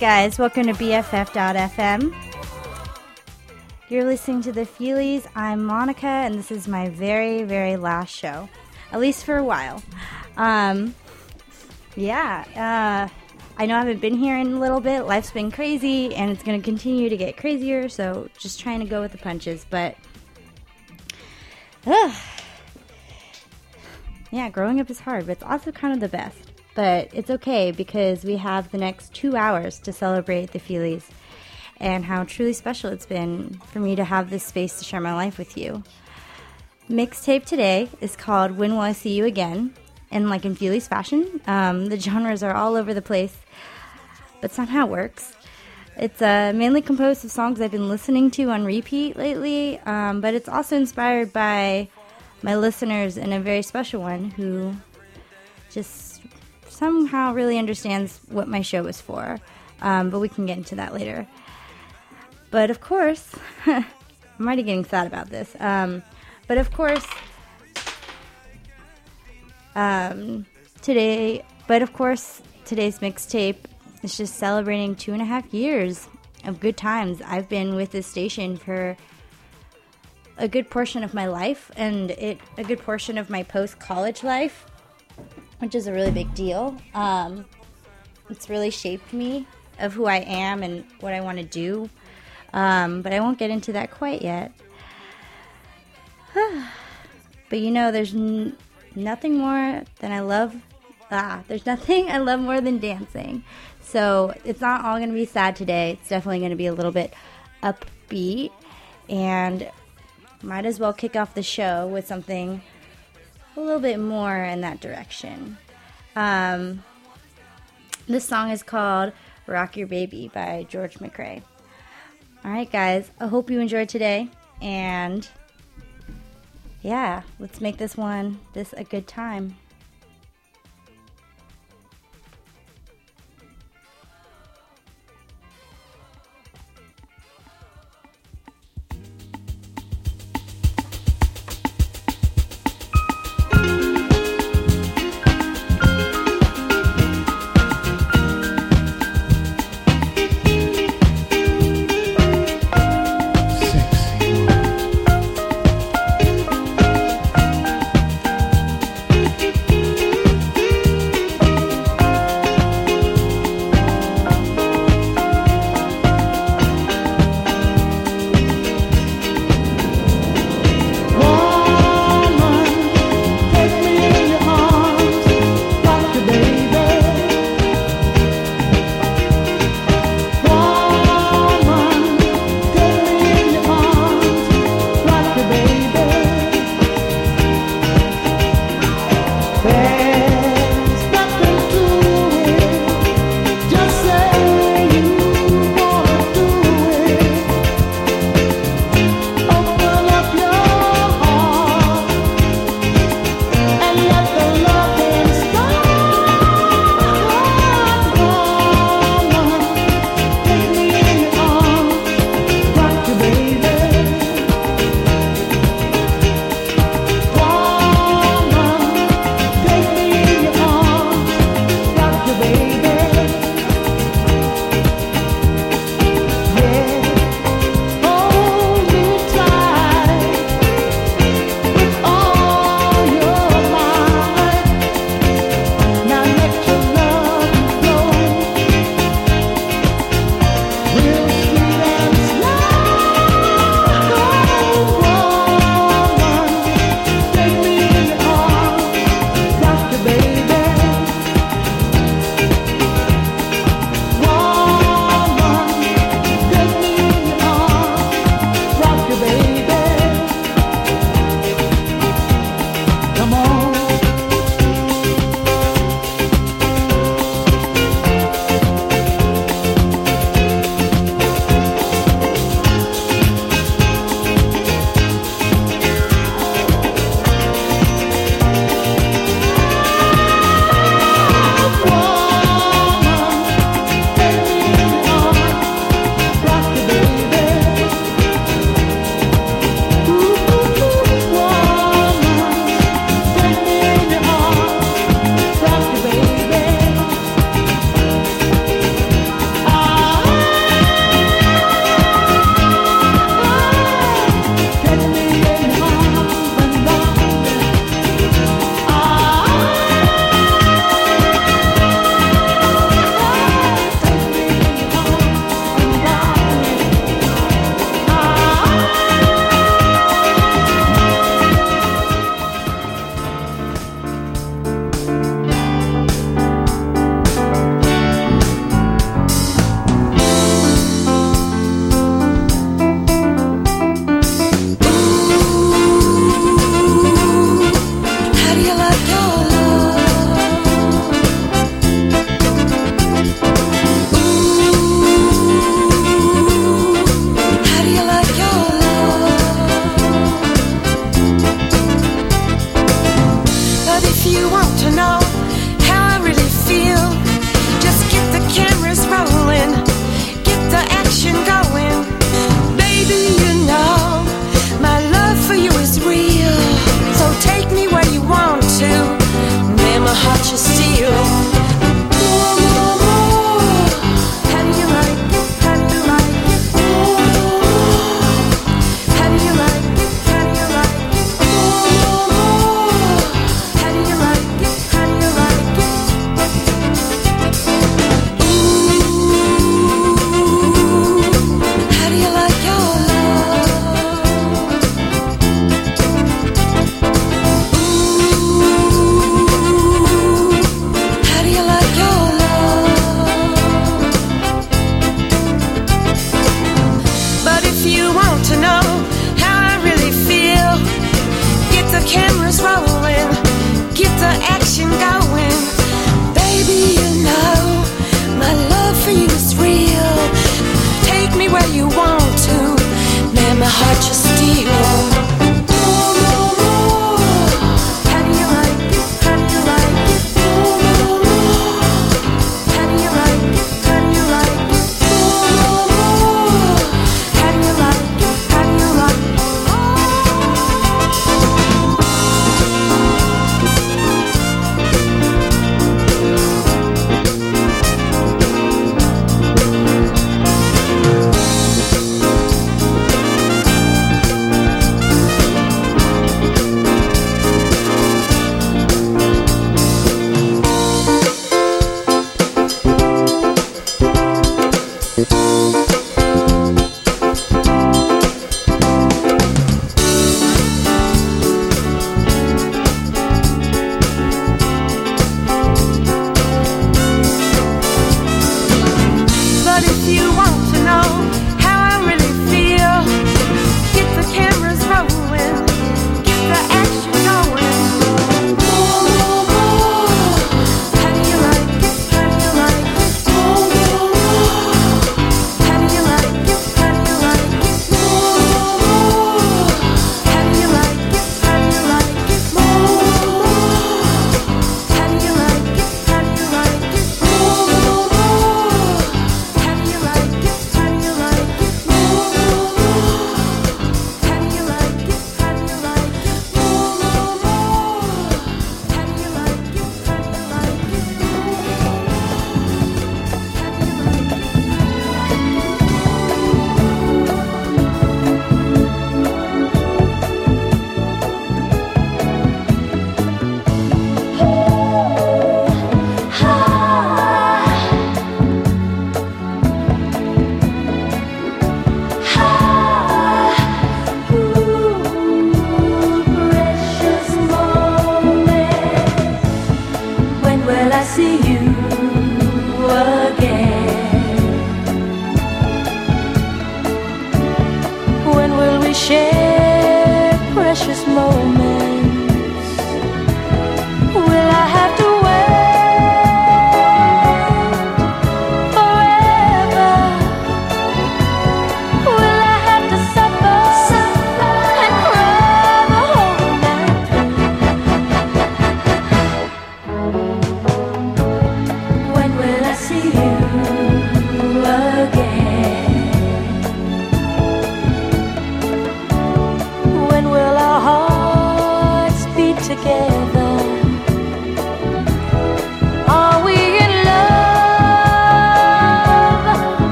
Guys, welcome to BFF.fm. You're listening to the Feelies. I'm Monica, and this is my very, very last show, at least for a while. Um, yeah, uh, I know I haven't been here in a little bit. Life's been crazy, and it's going to continue to get crazier, so just trying to go with the punches. But, yeah, growing up is hard, but it's also kind of the best. But it's okay because we have the next two hours to celebrate the Feelies and how truly special it's been for me to have this space to share my life with you. Mixtape today is called When Will I See You Again? And like in Feelies fashion, um, the genres are all over the place, but somehow it works. It's uh, mainly composed of songs I've been listening to on repeat lately, um, but it's also inspired by my listeners and a very special one who just somehow really understands what my show is for. Um, but we can get into that later. But of course, I'm already getting sad about this. Um, but of course, um, today, but of course, today's mixtape is just celebrating two and a half years of good times. I've been with this station for a good portion of my life and it a good portion of my post college life which is a really big deal. Um, it's really shaped me of who I am and what I want to do. Um, but I won't get into that quite yet. but you know, there's n- nothing more than I love. Ah, there's nothing I love more than dancing. So it's not all going to be sad today. It's definitely going to be a little bit upbeat. And might as well kick off the show with something a little bit more in that direction. Um, this song is called Rock Your Baby by George McCrae. All right, guys, I hope you enjoyed today. And yeah, let's make this one this a good time.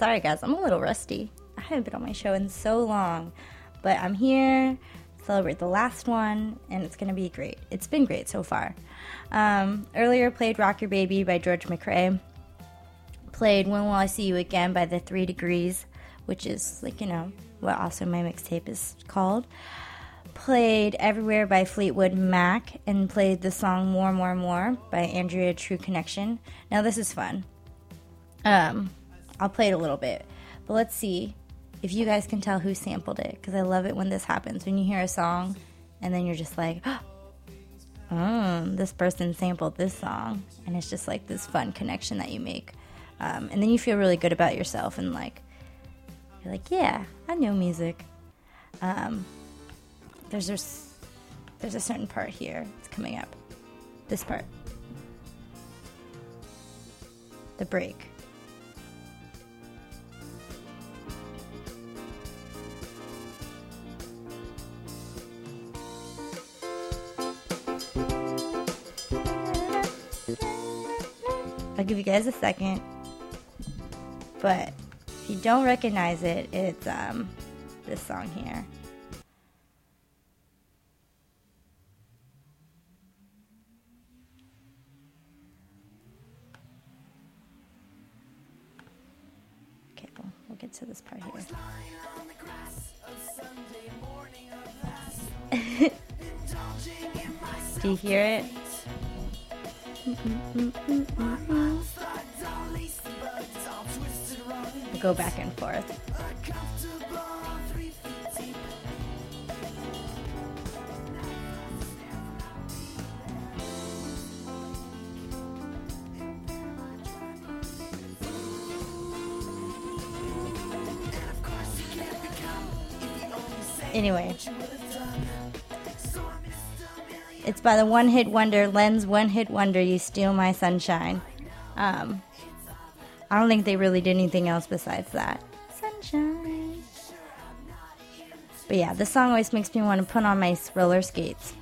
Sorry, guys, I'm a little rusty. I haven't been on my show in so long, but I'm here to celebrate the last one, and it's gonna be great. It's been great so far. Um, earlier, played "Rock Your Baby" by George McCrae. Played "When Will I See You Again" by The Three Degrees, which is like you know what also my mixtape is called. Played "Everywhere" by Fleetwood Mac, and played the song "More, More, More" by Andrea True Connection. Now this is fun. Um, I'll play it a little bit, but let's see if you guys can tell who sampled it because I love it when this happens. When you hear a song and then you're just like, oh, this person sampled this song, and it's just like this fun connection that you make, um, and then you feel really good about yourself and like you're like, yeah, I know music. Um, there's this, there's a certain part here. It's coming up. This part. The break. I'll give you guys a second. But if you don't recognize it, it's um this song here. Okay, we'll, we'll get to this part here. Do you hear it? Go back and forth. Anyway, it's by the one hit wonder, Len's one hit wonder, You Steal My Sunshine. Um, I don't think they really did anything else besides that. Sunshine. But yeah, this song always makes me want to put on my roller skates.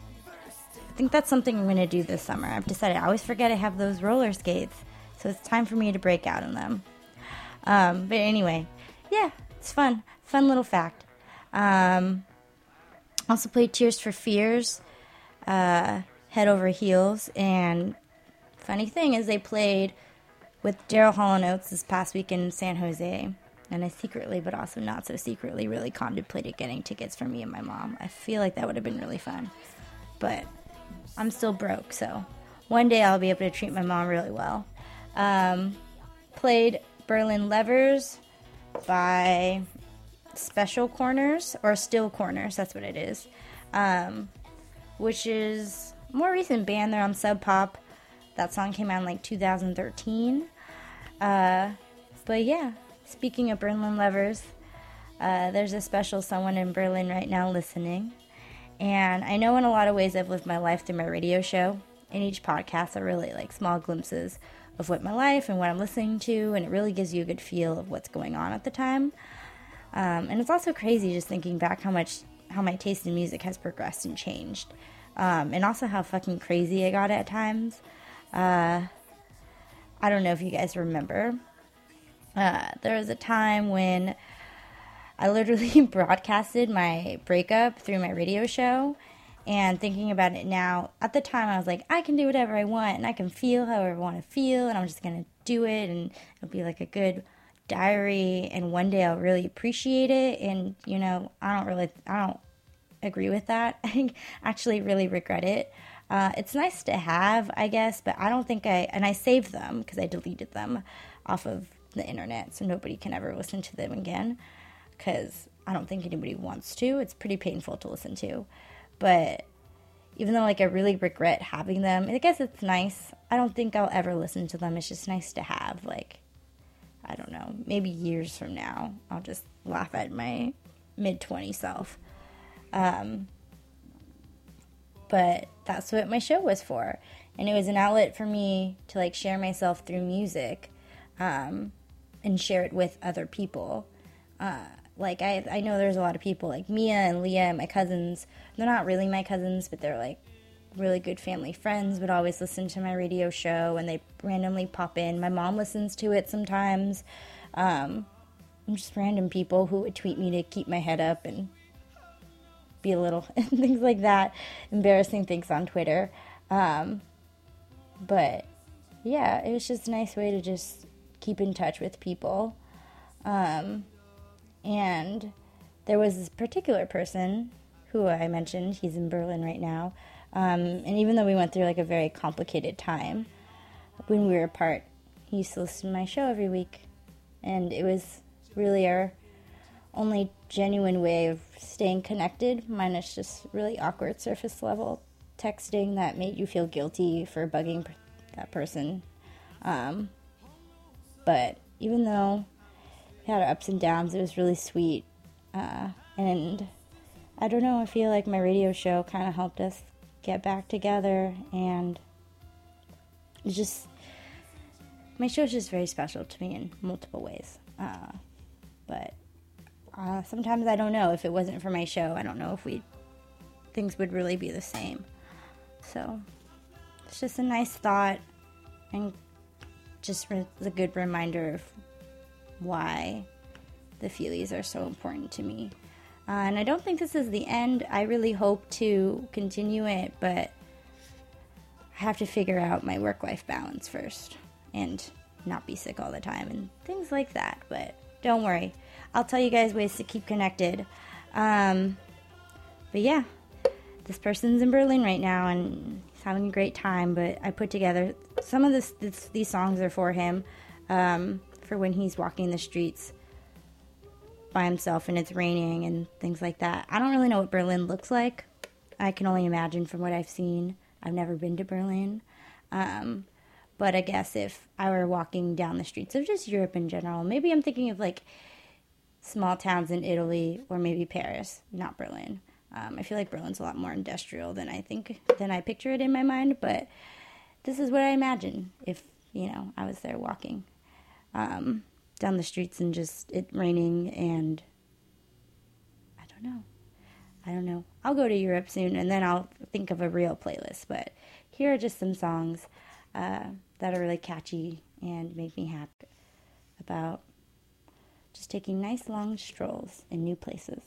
I think that's something I'm going to do this summer. I've decided I always forget I have those roller skates, so it's time for me to break out in them. Um, but anyway, yeah, it's fun. Fun little fact. Um, also played Tears for Fears, uh, Head Over Heels, and funny thing is they played with Daryl Hall and Oates this past week in San Jose. And I secretly, but also not so secretly, really contemplated getting tickets for me and my mom. I feel like that would have been really fun. But I'm still broke, so one day I'll be able to treat my mom really well. Um, played Berlin Levers by Special Corners, or Still Corners, that's what it is. Um, which is more recent band. They're on Sub Pop. That song came out in like 2013. Uh, but yeah, speaking of Berlin lovers, uh, there's a special someone in Berlin right now listening. And I know in a lot of ways I've lived my life through my radio show. In each podcast are really like small glimpses of what my life and what I'm listening to, and it really gives you a good feel of what's going on at the time. Um, and it's also crazy just thinking back how much how my taste in music has progressed and changed, um, and also how fucking crazy I got at times. Uh, I don't know if you guys remember. Uh, there was a time when I literally broadcasted my breakup through my radio show. And thinking about it now, at the time I was like, I can do whatever I want and I can feel however I want to feel and I'm just going to do it and it'll be like a good diary and one day I'll really appreciate it. And, you know, I don't really, I don't agree with that. I actually really regret it. Uh, it's nice to have, I guess, but I don't think I, and I saved them because I deleted them off of the internet so nobody can ever listen to them again because I don't think anybody wants to. It's pretty painful to listen to. But even though like I really regret having them, I guess it's nice. I don't think I'll ever listen to them. It's just nice to have like I don't know, maybe years from now, I'll just laugh at my mid 20 self. Um, but that's what my show was for. And it was an outlet for me to like share myself through music um, and share it with other people. Uh, like I, I know there's a lot of people like Mia and Leah my cousins. They're not really my cousins, but they're like really good family friends. Would always listen to my radio show, and they randomly pop in. My mom listens to it sometimes. Um, just random people who would tweet me to keep my head up and be a little things like that, embarrassing things on Twitter. Um, but yeah, it was just a nice way to just keep in touch with people. Um, and there was this particular person who I mentioned, he's in Berlin right now. Um, and even though we went through like a very complicated time when we were apart, he used to listen to my show every week. And it was really our only genuine way of staying connected, minus just really awkward surface level texting that made you feel guilty for bugging that person. Um, but even though we had our ups and downs, it was really sweet. Uh, and I don't know, I feel like my radio show kind of helped us get back together and it's just my show is just very special to me in multiple ways. Uh, but uh, sometimes I don't know if it wasn't for my show. I don't know if we things would really be the same. So it's just a nice thought and just re- a good reminder of why the Feelies are so important to me. Uh, and I don't think this is the end. I really hope to continue it, but I have to figure out my work life balance first and not be sick all the time and things like that. But don't worry, I'll tell you guys ways to keep connected. Um, but yeah, this person's in Berlin right now and he's having a great time. But I put together some of this, this these songs are for him um, for when he's walking the streets by himself and it's raining and things like that. I don't really know what Berlin looks like. I can only imagine from what I've seen. I've never been to Berlin. Um, but I guess if I were walking down the streets of just Europe in general, maybe I'm thinking of like small towns in Italy or maybe Paris, not Berlin. Um, I feel like Berlin's a lot more industrial than I think than I picture it in my mind, but this is what I imagine if you know I was there walking um, down the streets and just it raining and I don't know. I don't know. I'll go to Europe soon and then I'll think of a real playlist. But here are just some songs uh, that are really catchy and make me happy about just taking nice long strolls in new places.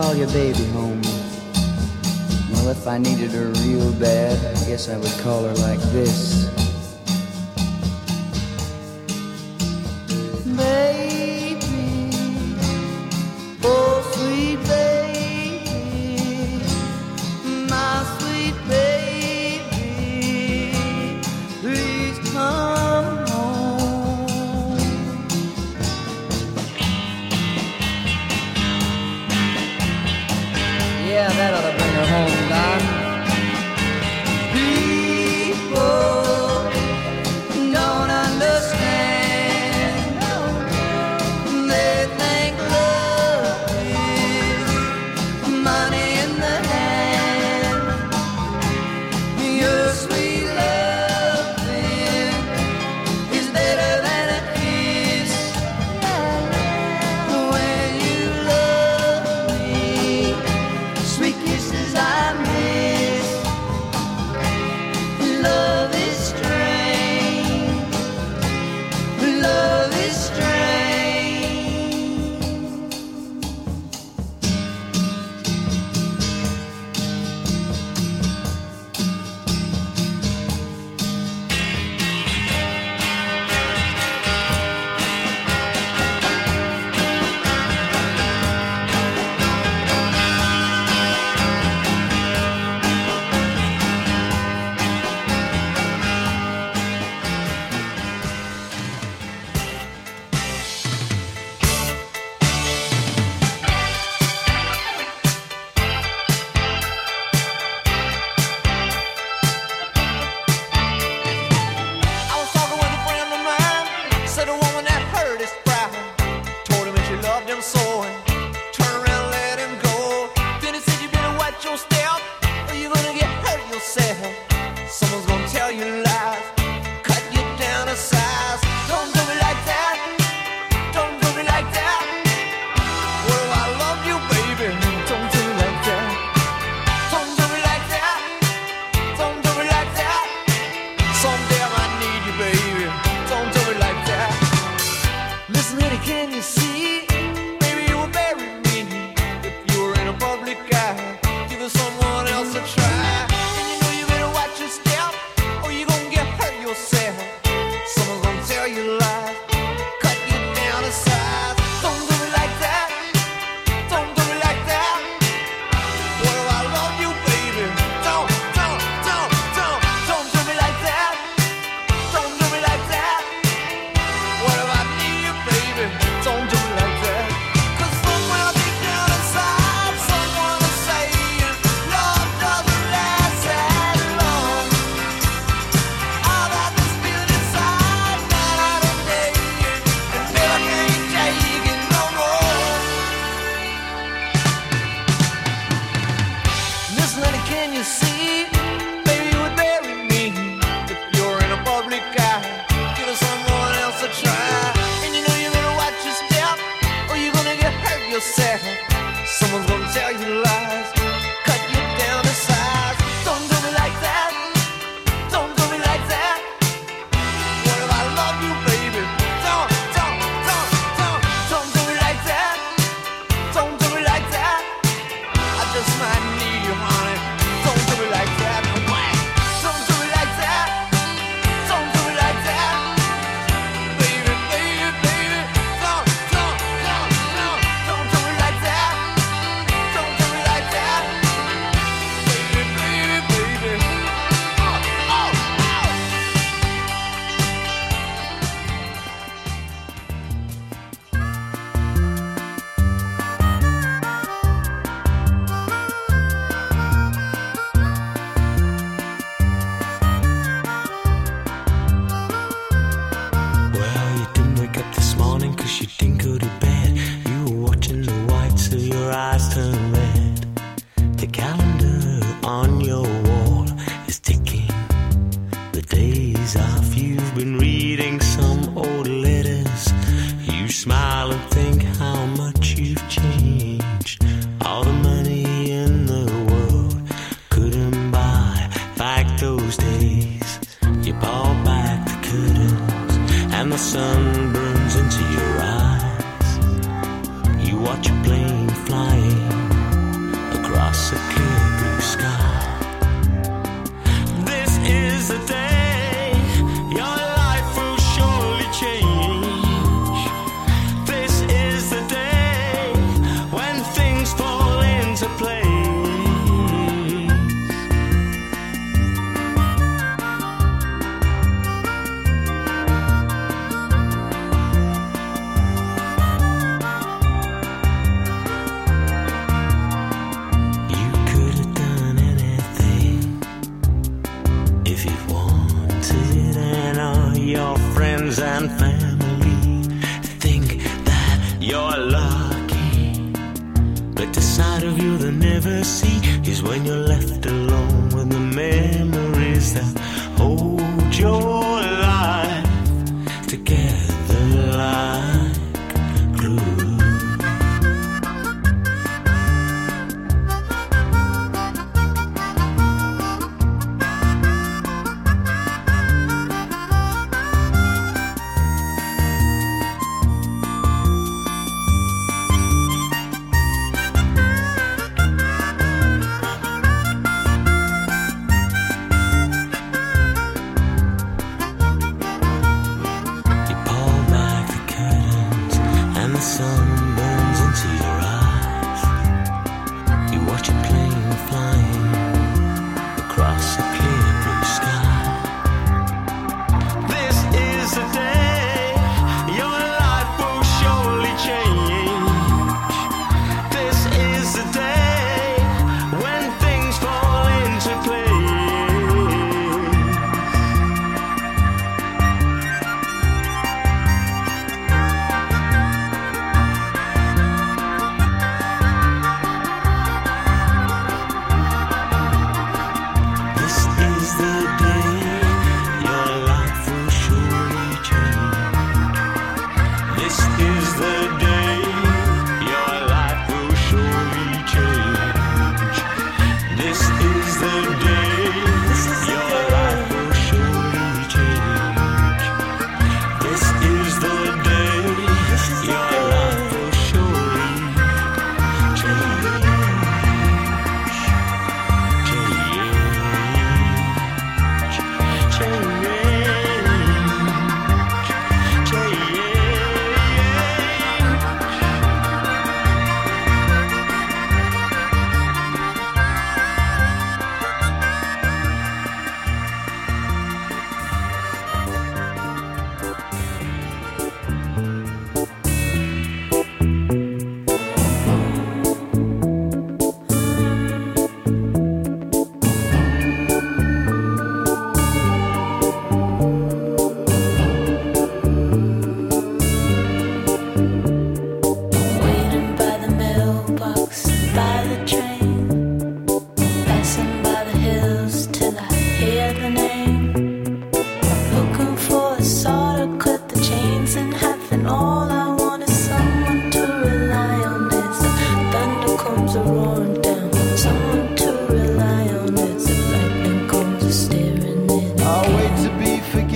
call your baby home. Well, if I needed her real bad, I guess I would call her like this.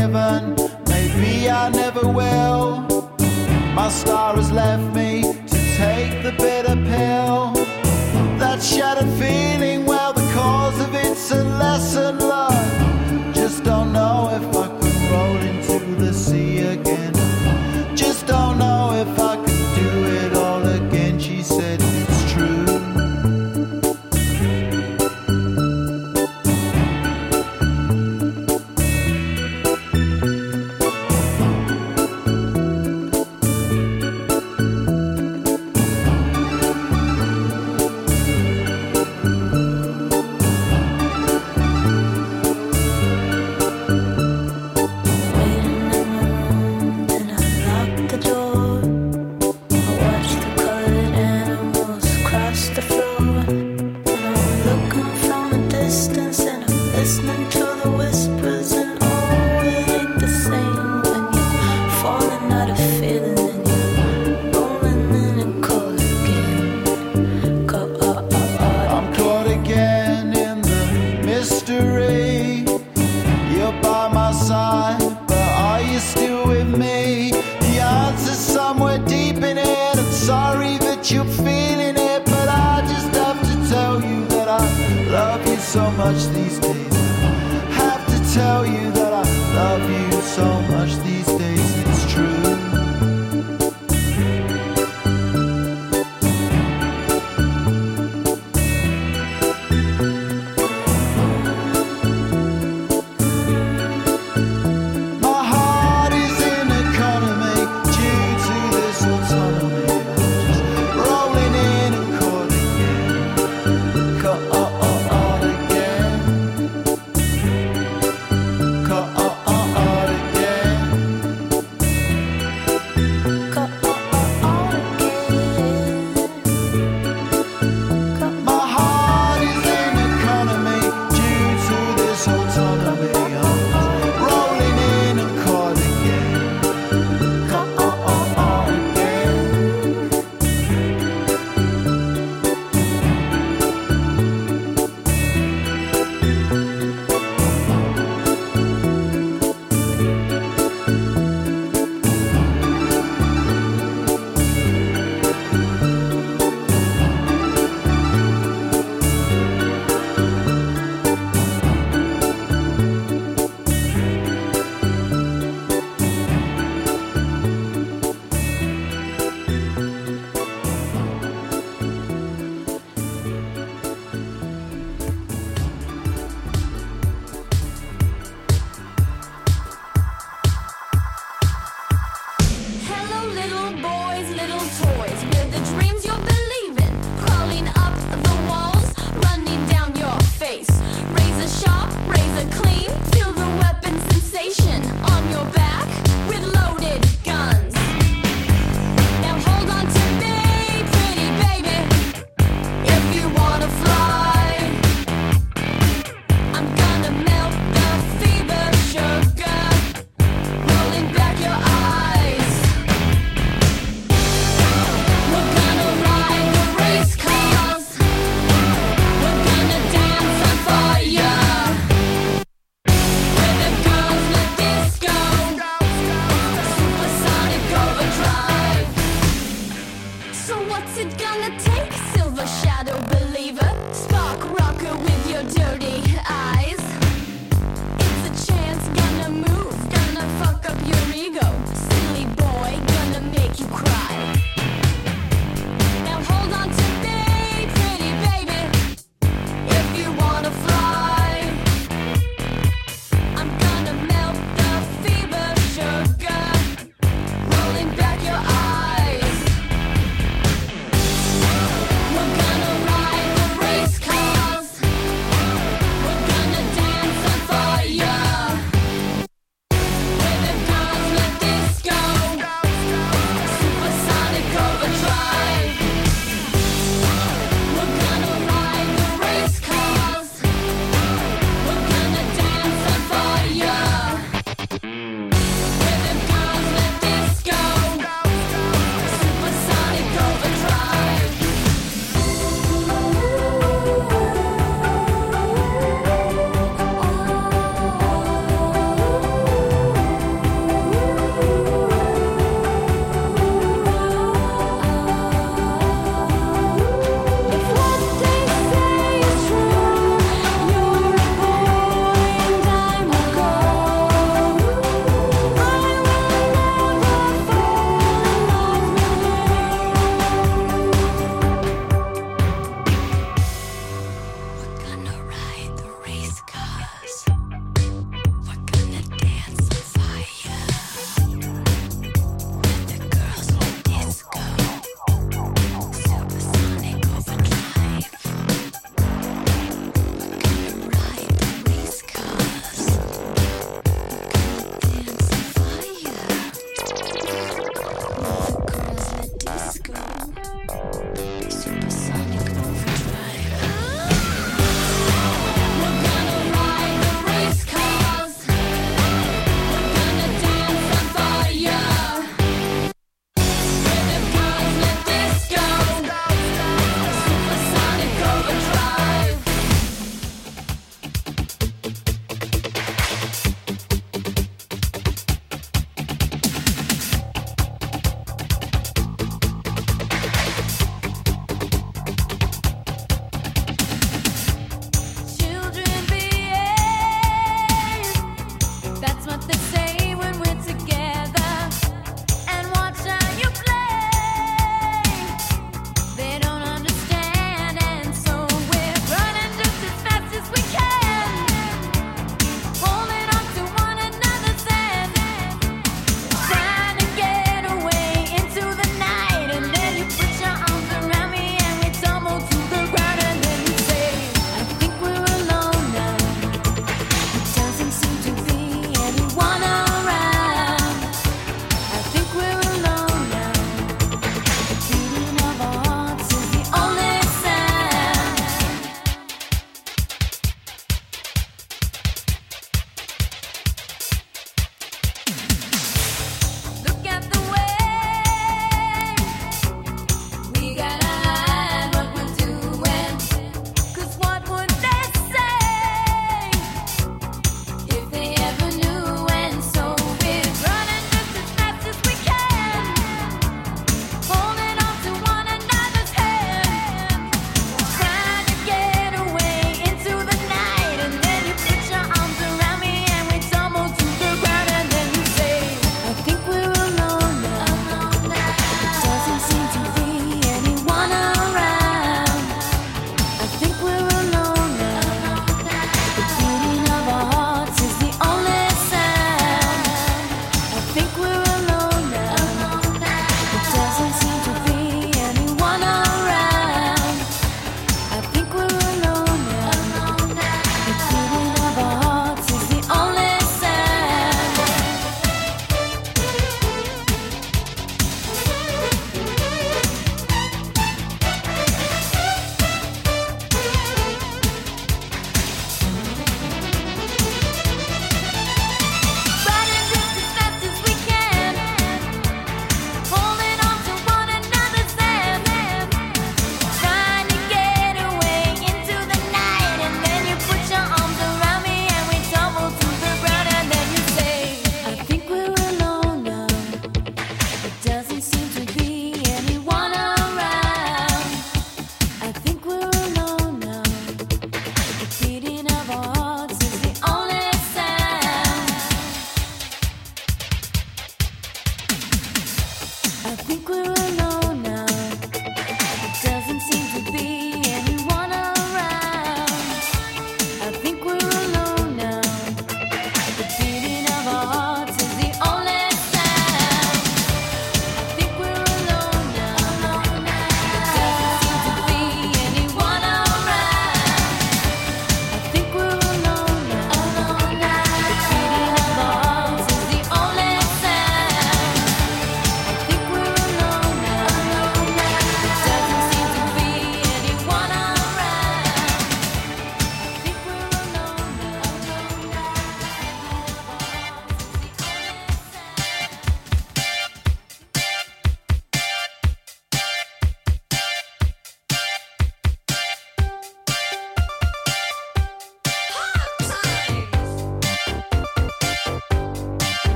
given. Maybe I never will. My star has left me.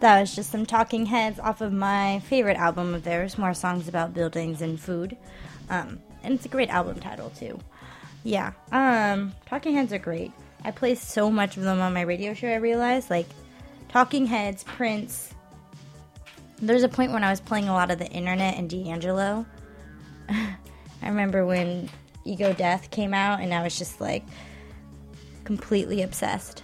That was just some Talking Heads off of my favorite album of theirs, more songs about buildings and food. Um, and it's a great album title too. Yeah, um, Talking Heads are great. I play so much of them on my radio show. I realized like Talking Heads, Prince. There's a point when I was playing a lot of the internet and D'Angelo. I remember when Ego Death came out, and I was just like completely obsessed.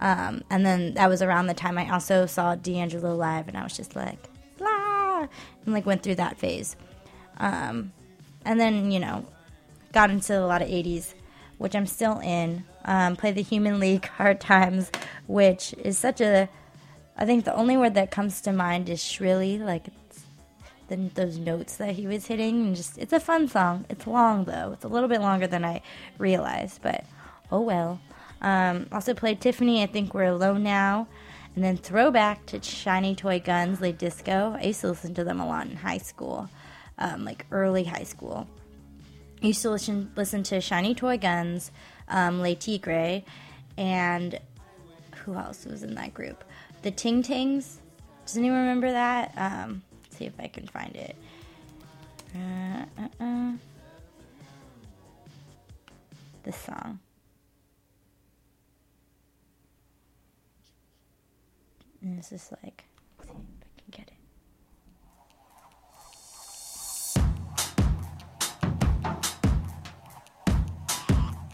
Um, and then that was around the time I also saw D'Angelo live, and I was just like, blah, and like went through that phase. Um, and then, you know, got into a lot of 80s, which I'm still in. Um, played the Human League Hard Times, which is such a. I think the only word that comes to mind is shrilly, like the, those notes that he was hitting. And just, it's a fun song. It's long though. It's a little bit longer than I realized, but oh well. Um, also played Tiffany. I think we're alone now. And then throwback to Shiny Toy Guns, Le Disko. I used to listen to them a lot in high school, um, like early high school. I used to listen listen to Shiny Toy Guns, um, Le Tigre, and who else was in that group? The Ting Tings. Does anyone remember that? Um, see if I can find it. Uh, uh, uh. This song. And this is like, see if I can get it.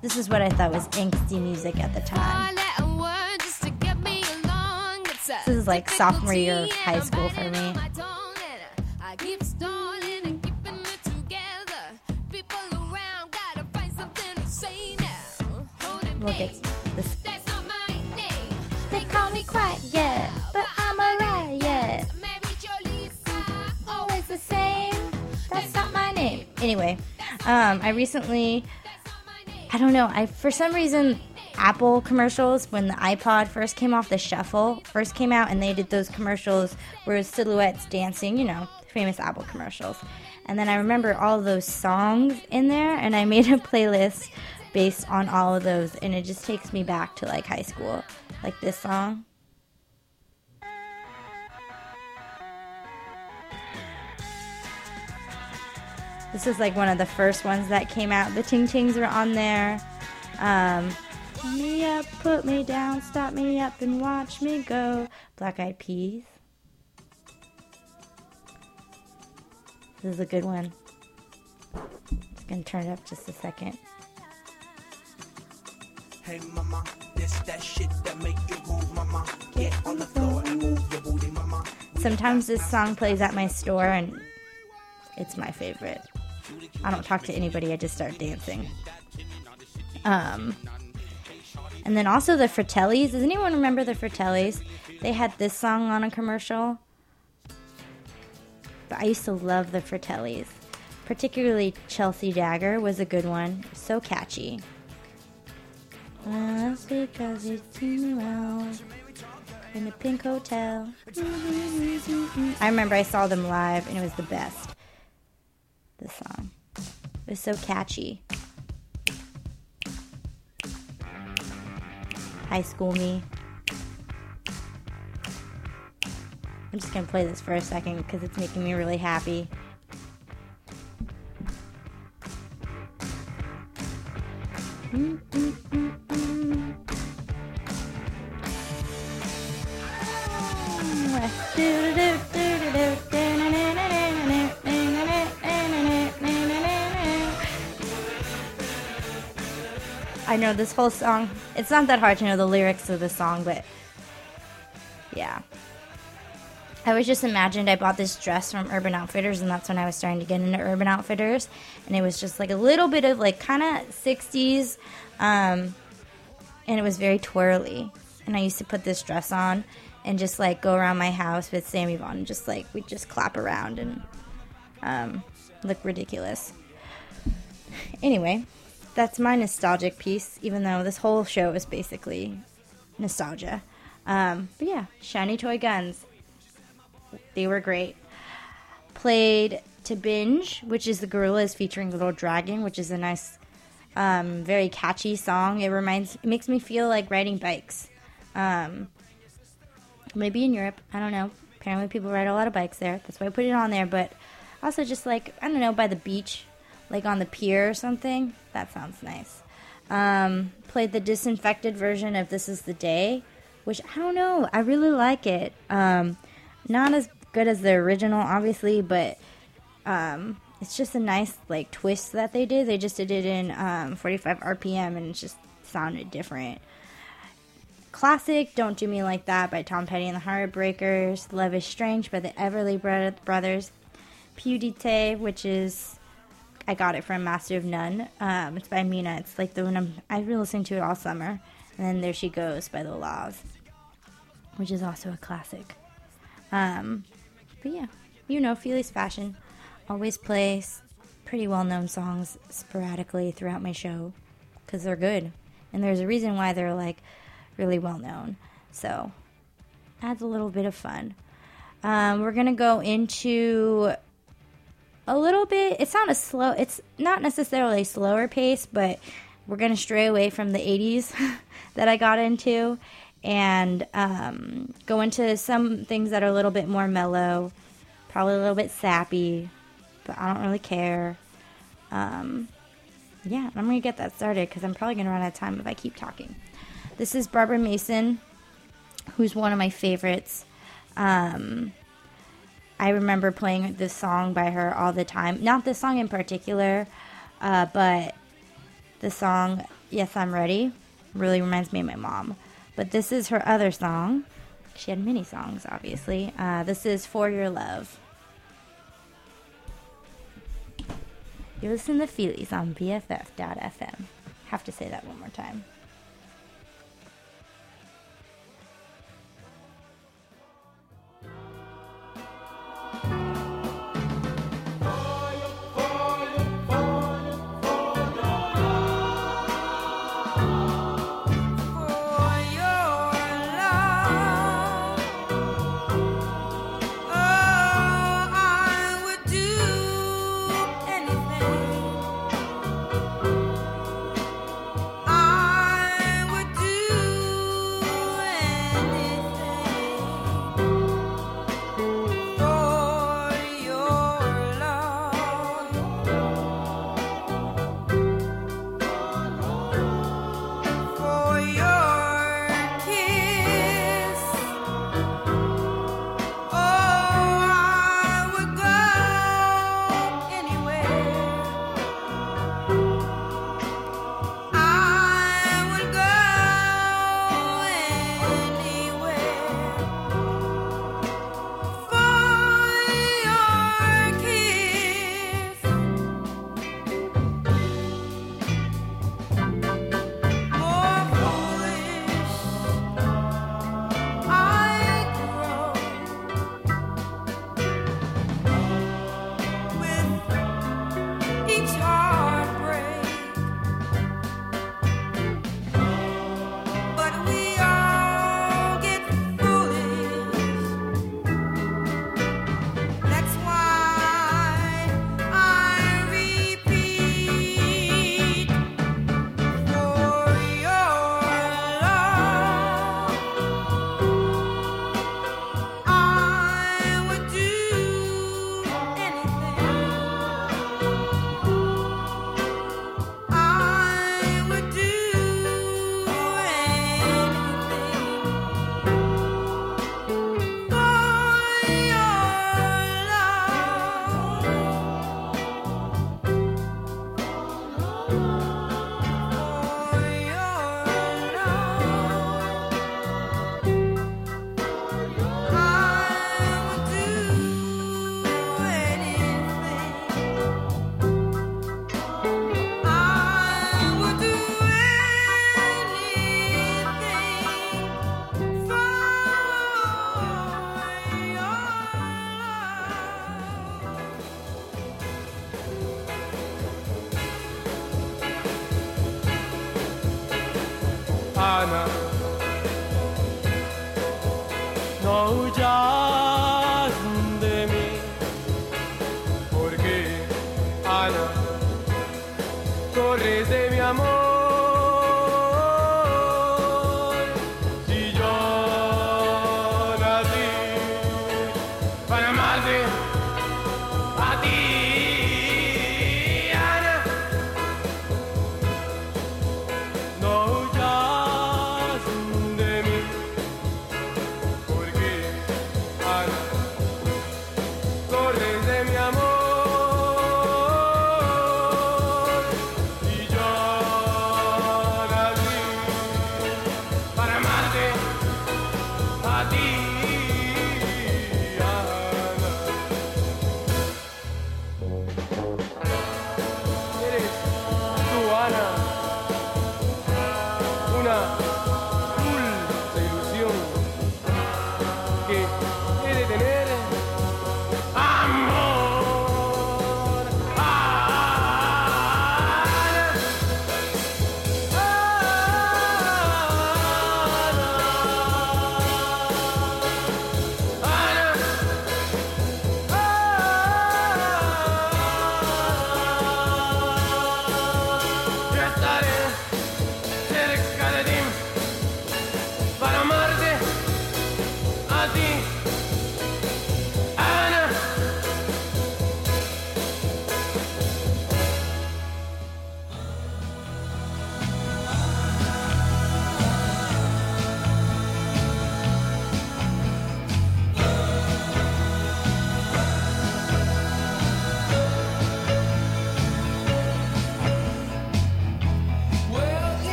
This is what I thought was angsty music at the time. This is like sophomore year of high school for me. Look at this. They call me quiet, but Anyway, um, I recently, I don't know, I for some reason Apple commercials when the iPod first came off, the Shuffle first came out, and they did those commercials where silhouettes dancing, you know, famous Apple commercials. And then I remember all those songs in there, and I made a playlist based on all of those, and it just takes me back to like high school, like this song. This is like one of the first ones that came out. The Ting Tings were on there. Um, me up, put me down, stop me up and watch me go. Black Eyed Peas. This is a good one. Just gonna turn it up just a second. Hey mama, this that shit that make you move, mama. Get on the floor and move your booty, mama. Sometimes this song plays at my store and it's my favorite. I don't talk to anybody, I just start dancing. Um, and then also the Fratellis. Does anyone remember the Fratellis? They had this song on a commercial. But I used to love the Fratellis. Particularly Chelsea Dagger was a good one. So catchy. Well, because it's too well in the pink hotel. I remember I saw them live and it was the best. This song. It was so catchy. High school me. I'm just gonna play this for a second because it's making me really happy. Mm-hmm. I know this whole song. It's not that hard to know the lyrics of the song, but yeah. I was just imagined I bought this dress from Urban Outfitters, and that's when I was starting to get into Urban Outfitters. And it was just like a little bit of like kind of 60s, um, and it was very twirly. And I used to put this dress on and just like go around my house with Sammy Vaughn, just like we'd just clap around and um, look ridiculous. Anyway, that's my nostalgic piece, even though this whole show is basically nostalgia. Um, but yeah, Shiny Toy Guns. They were great. Played to Binge, which is the Gorillaz featuring Little Dragon, which is a nice, um, very catchy song. It reminds, it makes me feel like riding bikes. Um, maybe in Europe. I don't know. Apparently, people ride a lot of bikes there. That's why I put it on there. But also, just like I don't know, by the beach, like on the pier or something. That sounds nice. Um, played the disinfected version of "This Is the Day," which I don't know. I really like it. Um, not as good as the original, obviously, but um, it's just a nice like twist that they did. They just did it in um, 45 RPM, and it just sounded different. Classic "Don't Do Me Like That" by Tom Petty and the Heartbreakers. "Love Is Strange" by the Everly Bro- Brothers. "Piu di te," which is I got it from Master of None. Um, it's by Mina. It's like the one I'm, I've been listening to it all summer. And then "There She Goes" by the La's, which is also a classic. Um, but yeah, you know, Feely's Fashion always plays pretty well known songs sporadically throughout my show because they're good. And there's a reason why they're like really well known. So adds a little bit of fun. Um, we're gonna go into a little bit. It's not a slow. It's not necessarily slower pace, but we're gonna stray away from the '80s that I got into and um, go into some things that are a little bit more mellow, probably a little bit sappy, but I don't really care. Um, yeah, I'm gonna get that started because I'm probably gonna run out of time if I keep talking. This is Barbara Mason, who's one of my favorites. Um, I remember playing this song by her all the time. Not this song in particular, uh, but the song "Yes, I'm Ready" really reminds me of my mom. But this is her other song. She had many songs, obviously. Uh, this is "For Your Love." You listen to Feelies on BFF.fm. Have to say that one more time.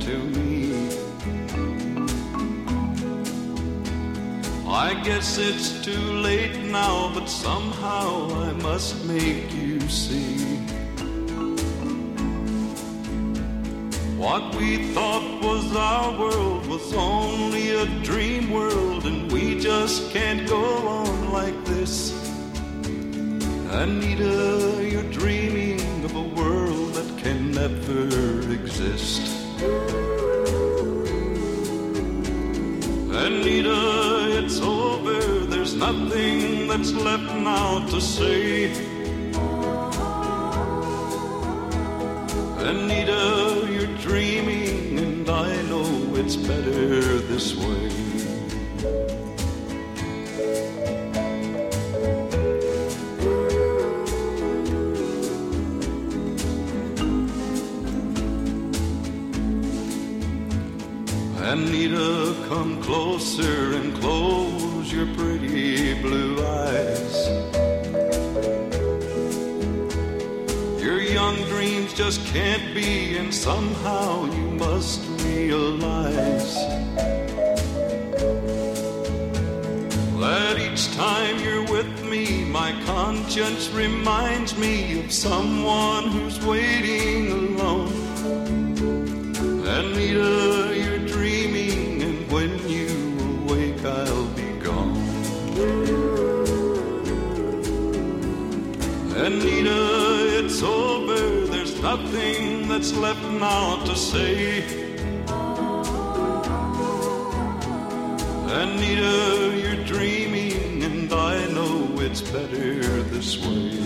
To me. I guess it's too late now, but somehow I must make you see. What we thought was our world was only a dream world, and we just can't go on like this. Anita, you're dreaming of a world that can never exist. Anita, it's over, there's nothing that's left now to say. Anita, you're dreaming, and I know it's better this way. Your pretty blue eyes. Your young dreams just can't be, and somehow you must realize that each time you're with me, my conscience reminds me of someone who's waiting alone. Anita, that's left now to say. Anita, you're dreaming, and I know it's better this way.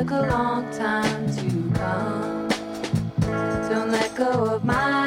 took a long time to come. Don't let go of my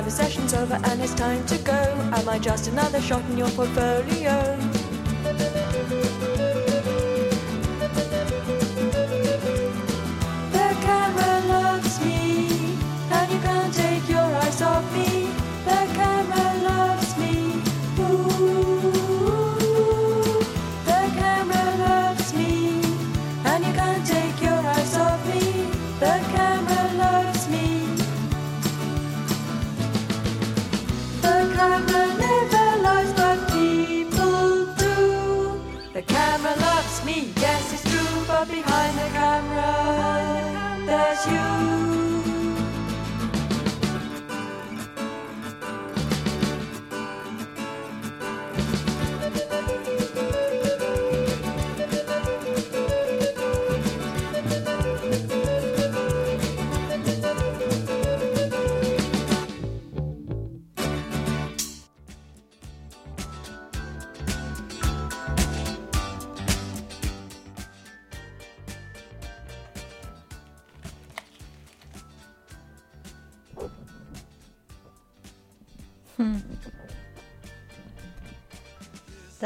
Now the session's over and it's time to go. Am I just another shot in your portfolio?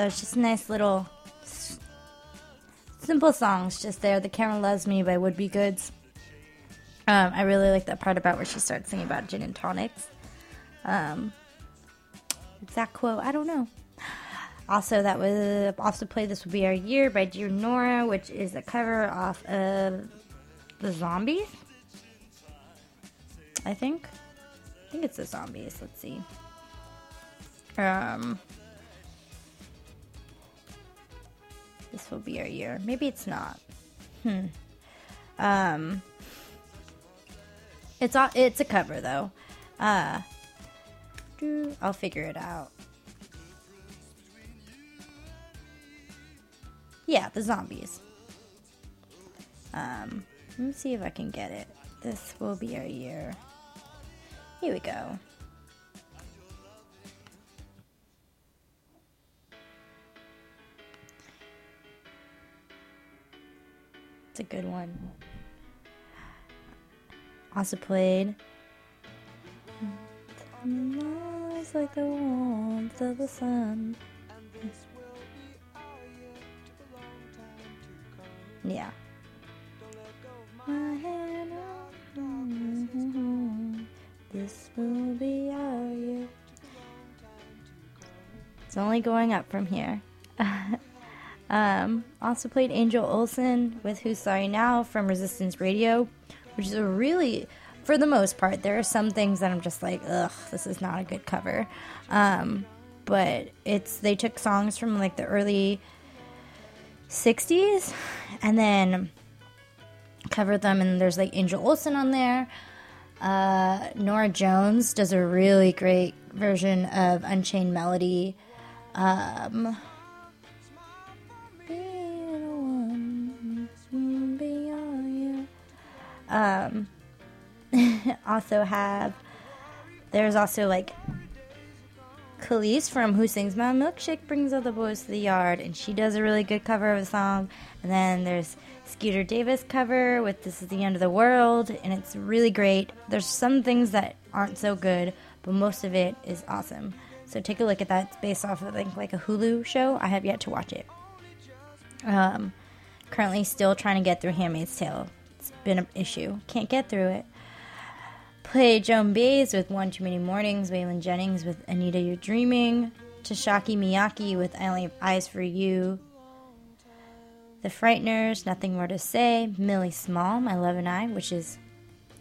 It's just nice little simple songs just there. The Camera Loves Me by Would Be Goods. Um, I really like that part about where she starts singing about gin and tonics. Um, exact quote, I don't know. Also, that was also played "This Will Be Our Year" by Dear Nora, which is a cover off of the Zombies. I think. I think it's the Zombies. Let's see. Um, this will be our year. Maybe it's not. Hmm. Um, it's a, it's a cover though. Uh, I'll figure it out. Yeah, the zombies. Um, let me see if I can get it. This will be our year. Here we go. It's a good one. Also played. Like the warmth of the sun. Yeah. My hand on- This will be our year. It's only going up from here. um, also played Angel Olsen with Who's Sorry Now from Resistance Radio, which is a really, for the most part, there are some things that I'm just like, ugh, this is not a good cover. Um, but it's they took songs from like the early 60s and then covered them and there's like Angel Olsen on there. Uh, Norah Jones does a really great version of Unchained Melody. Um, um, also have there's also like Kelis from Who Sings My Milkshake Brings All the Boys to the Yard, and she does a really good cover of the song. And then there's Skeeter Davis cover with This Is the End of the World, and it's really great. There's some things that aren't so good, but most of it is awesome. So take a look at that. It's based off of like, like a Hulu show. I have yet to watch it. Um, currently still trying to get through Handmaid's Tale. It's been an issue. Can't get through it. Play Joan Baez with One Too Many Mornings, Waylon Jennings with Anita You're Dreaming, Tashaki Miyaki with I Only Have Eyes for You, The Frightnrs, Nothing More to Say, Millie Small, My Love and I, which is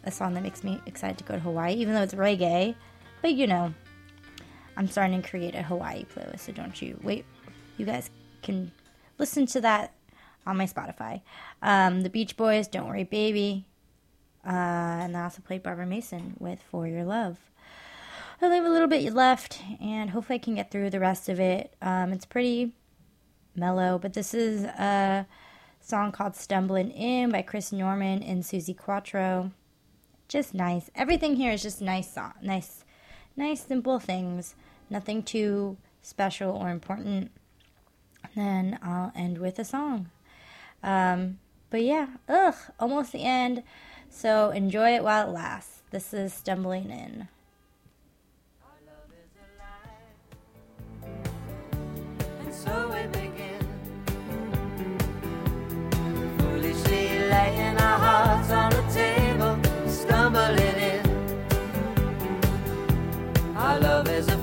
a song that makes me excited to go to Hawaii, even though it's reggae. But you know, I'm starting to create a Hawaii playlist, so don't you wait. You guys can listen to that on my Spotify. Um, the Beach Boys, Don't Worry Baby, uh, and I also played Barbara Mason with For Your Love. I only have a little bit left, and hopefully I can get through the rest of it. Um, it's pretty mellow, but this is a song called Stumbling In by Chris Norman and Suzi Quatro. Just nice. Everything here is just nice song, nice, nice simple things. Nothing too special or important. And Then I'll end with a song. Um, but yeah, ugh, almost the end. So enjoy it while it lasts. This is Stumbling In. So we begin. Foolishly laying our hearts on the table, stumbling in. Our love is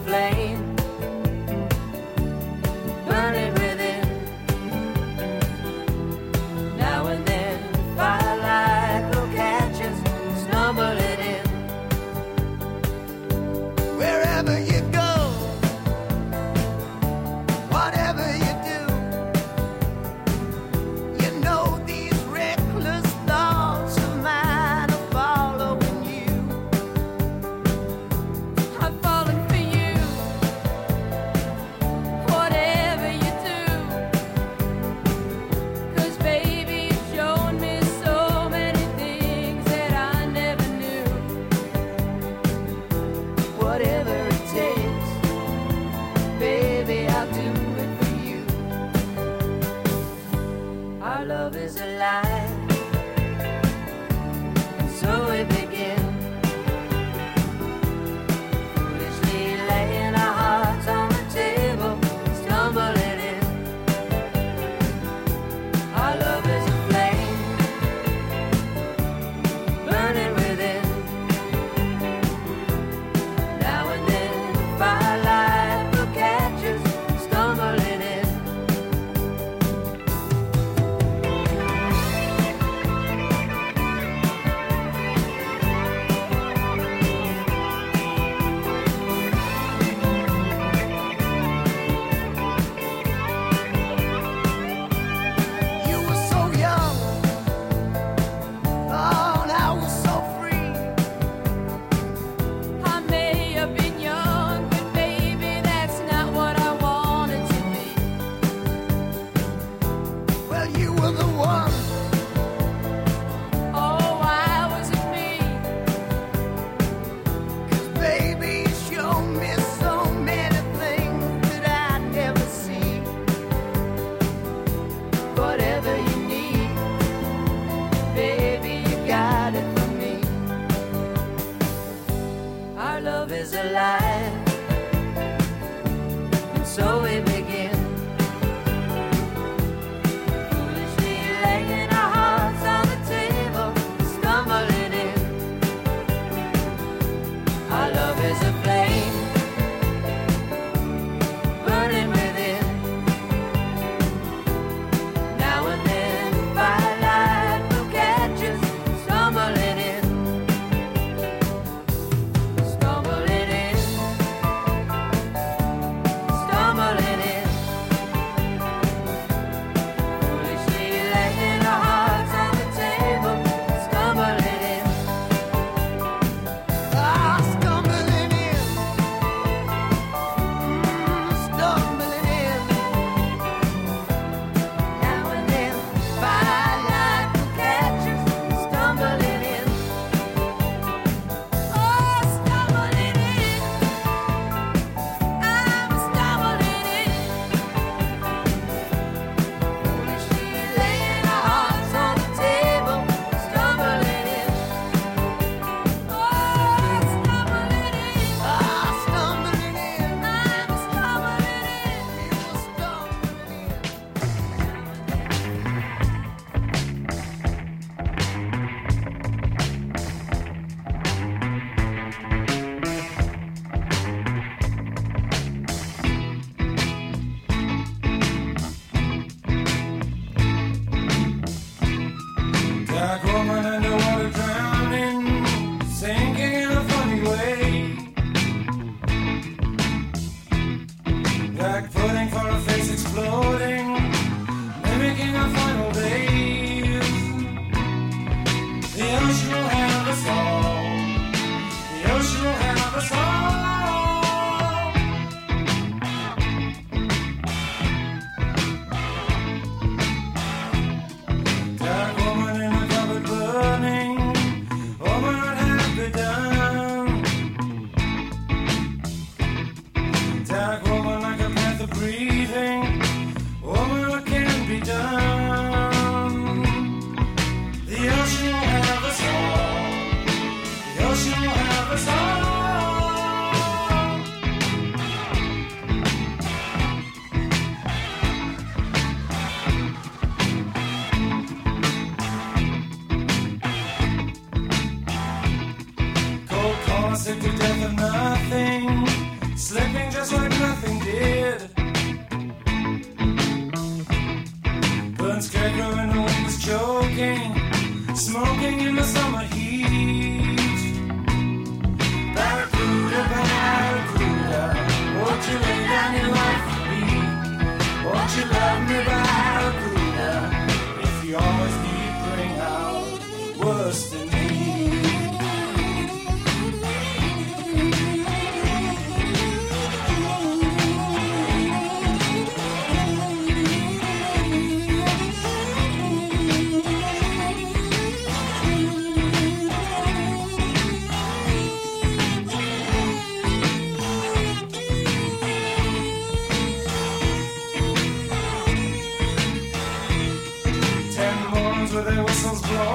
alive.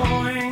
Whistles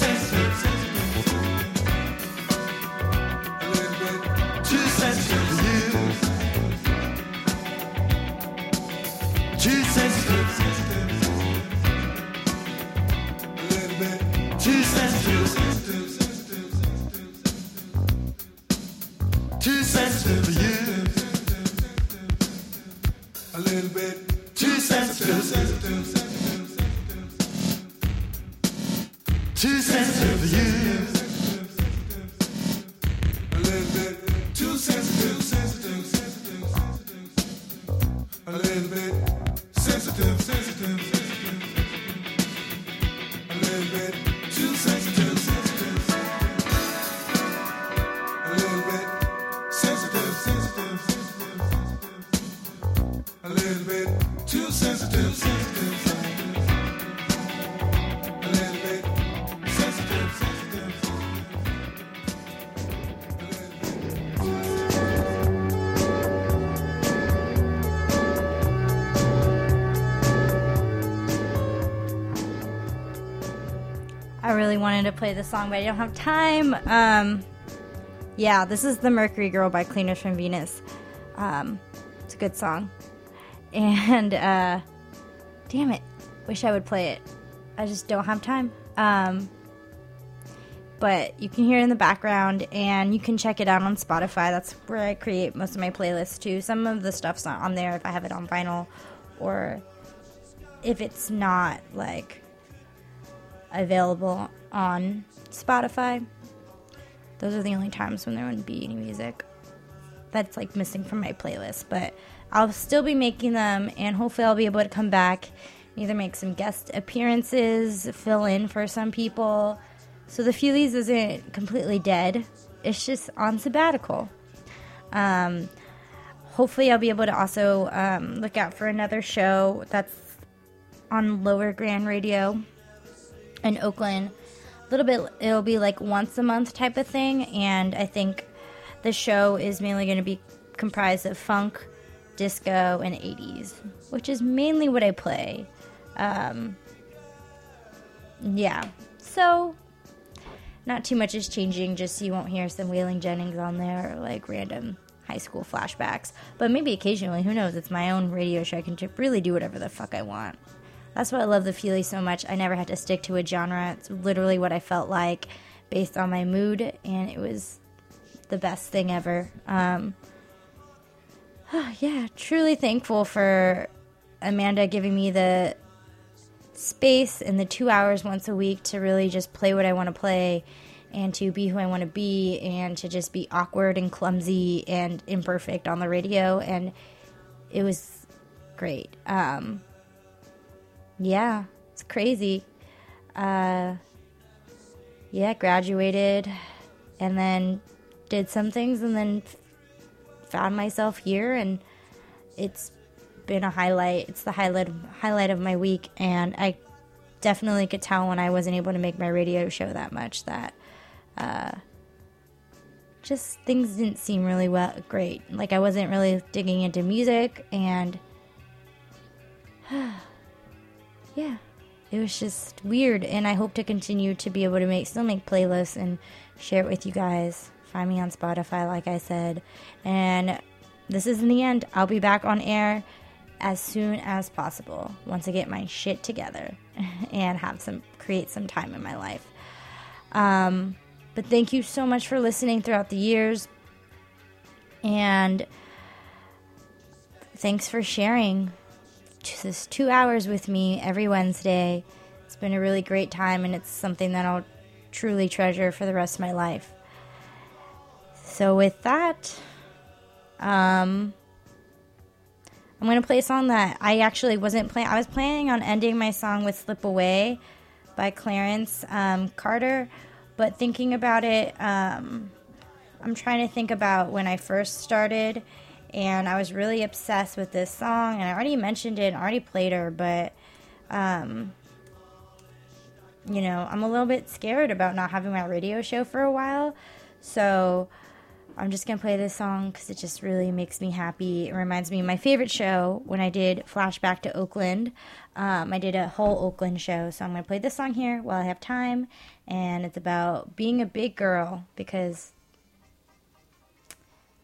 Too wanted to play this song, but I don't have time. Um, yeah, this is The Mercury Girl by Cleaners from Venus. Um, it's a good song. And, uh, damn it, wish I would play it. I just don't have time. Um, but you can hear it in the background and you can check it out on Spotify. That's where I create most of my playlists too. Some of the stuff's not on there if I have it on vinyl or if it's not like available on Spotify. Those are the only times when there wouldn't be any music that's like missing from my playlist. But I'll still be making them, and hopefully, I'll be able to come back, either make some guest appearances, fill in for some people. So the Feelies isn't completely dead, it's just on sabbatical. Um, hopefully, I'll be able to also um, look out for another show that's on Lower Grand Radio in Oakland. Little bit, it'll be like once a month type of thing, and I think the show is mainly going to be comprised of funk, disco, and 80s, which is mainly what I play. Um, yeah, so not too much is changing, just you won't hear some Waylon Jennings on there or like random high school flashbacks. But maybe occasionally, who knows? It's my own radio show. I can really do whatever the fuck I want. That's why I love the Feelies so much. I never had to stick to a genre. It's literally what I felt like based on my mood, and it was the best thing ever. Um, yeah, truly thankful for Amanda giving me the space and the two hours once a week to really just play what I want to play and to be who I want to be and to just be awkward and clumsy and imperfect on the radio. And it was great. Um, yeah, it's crazy. Uh, yeah, graduated and then did some things and then found myself here and it's been a highlight. It's the highlight highlight of my week and I definitely could tell when I wasn't able to make my radio show that much that uh, just things didn't seem really well great. Like I wasn't really digging into music and yeah, it was just weird and I hope to continue to be able to make still make playlists and share it with you guys. Find me on Spotify like I said. And this isn't the end. I'll be back on air as soon as possible once I get my shit together and have some create some time in my life. Um, but thank you so much for listening throughout the years. And thanks for sharing this two hours with me every Wednesday. It's been a really great time, and it's something that I'll truly treasure for the rest of my life. So, with that, um, I'm going to play a song that I actually wasn't playing. I was planning on ending my song with Slip Away by Clarence um, Carter, but thinking about it, um, I'm trying to think about when I first started, and I was really obsessed with this song, and I already mentioned it, already played her, but, um, you know, I'm a little bit scared about not having my radio show for a while, so I'm just gonna play this song because it just really makes me happy. It reminds me of my favorite show when I did Flashback to Oakland. Um, I did a whole Oakland show, so I'm gonna play this song here while I have time, and it's about being a big girl because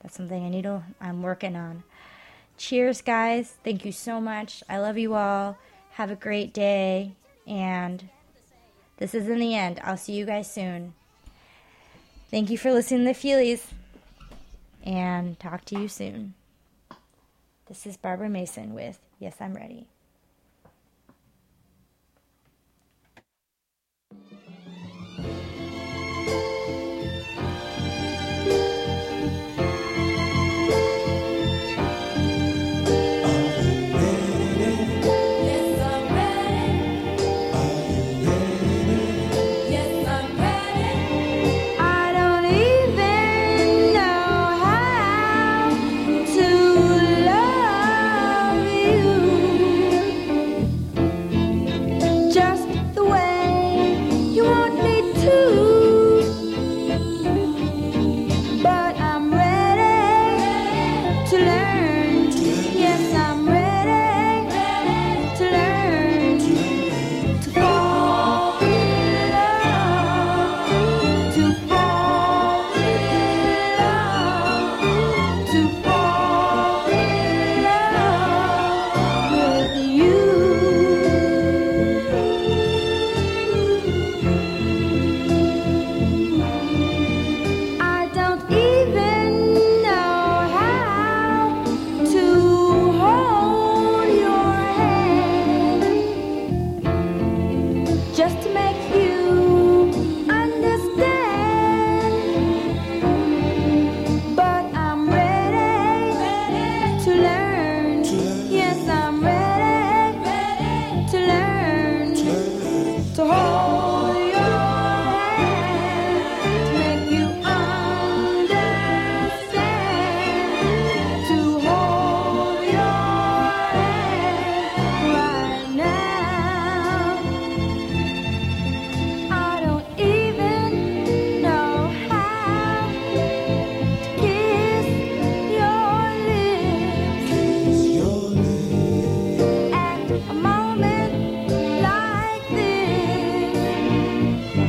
that's something I need to, I'm working on. Cheers, guys. Thank you so much. I love you all. Have a great day. And this is in the end. I'll see you guys soon. Thank you for listening to the Feelies. And talk to you soon. This is Barbara Mason with Yes, I'm Ready.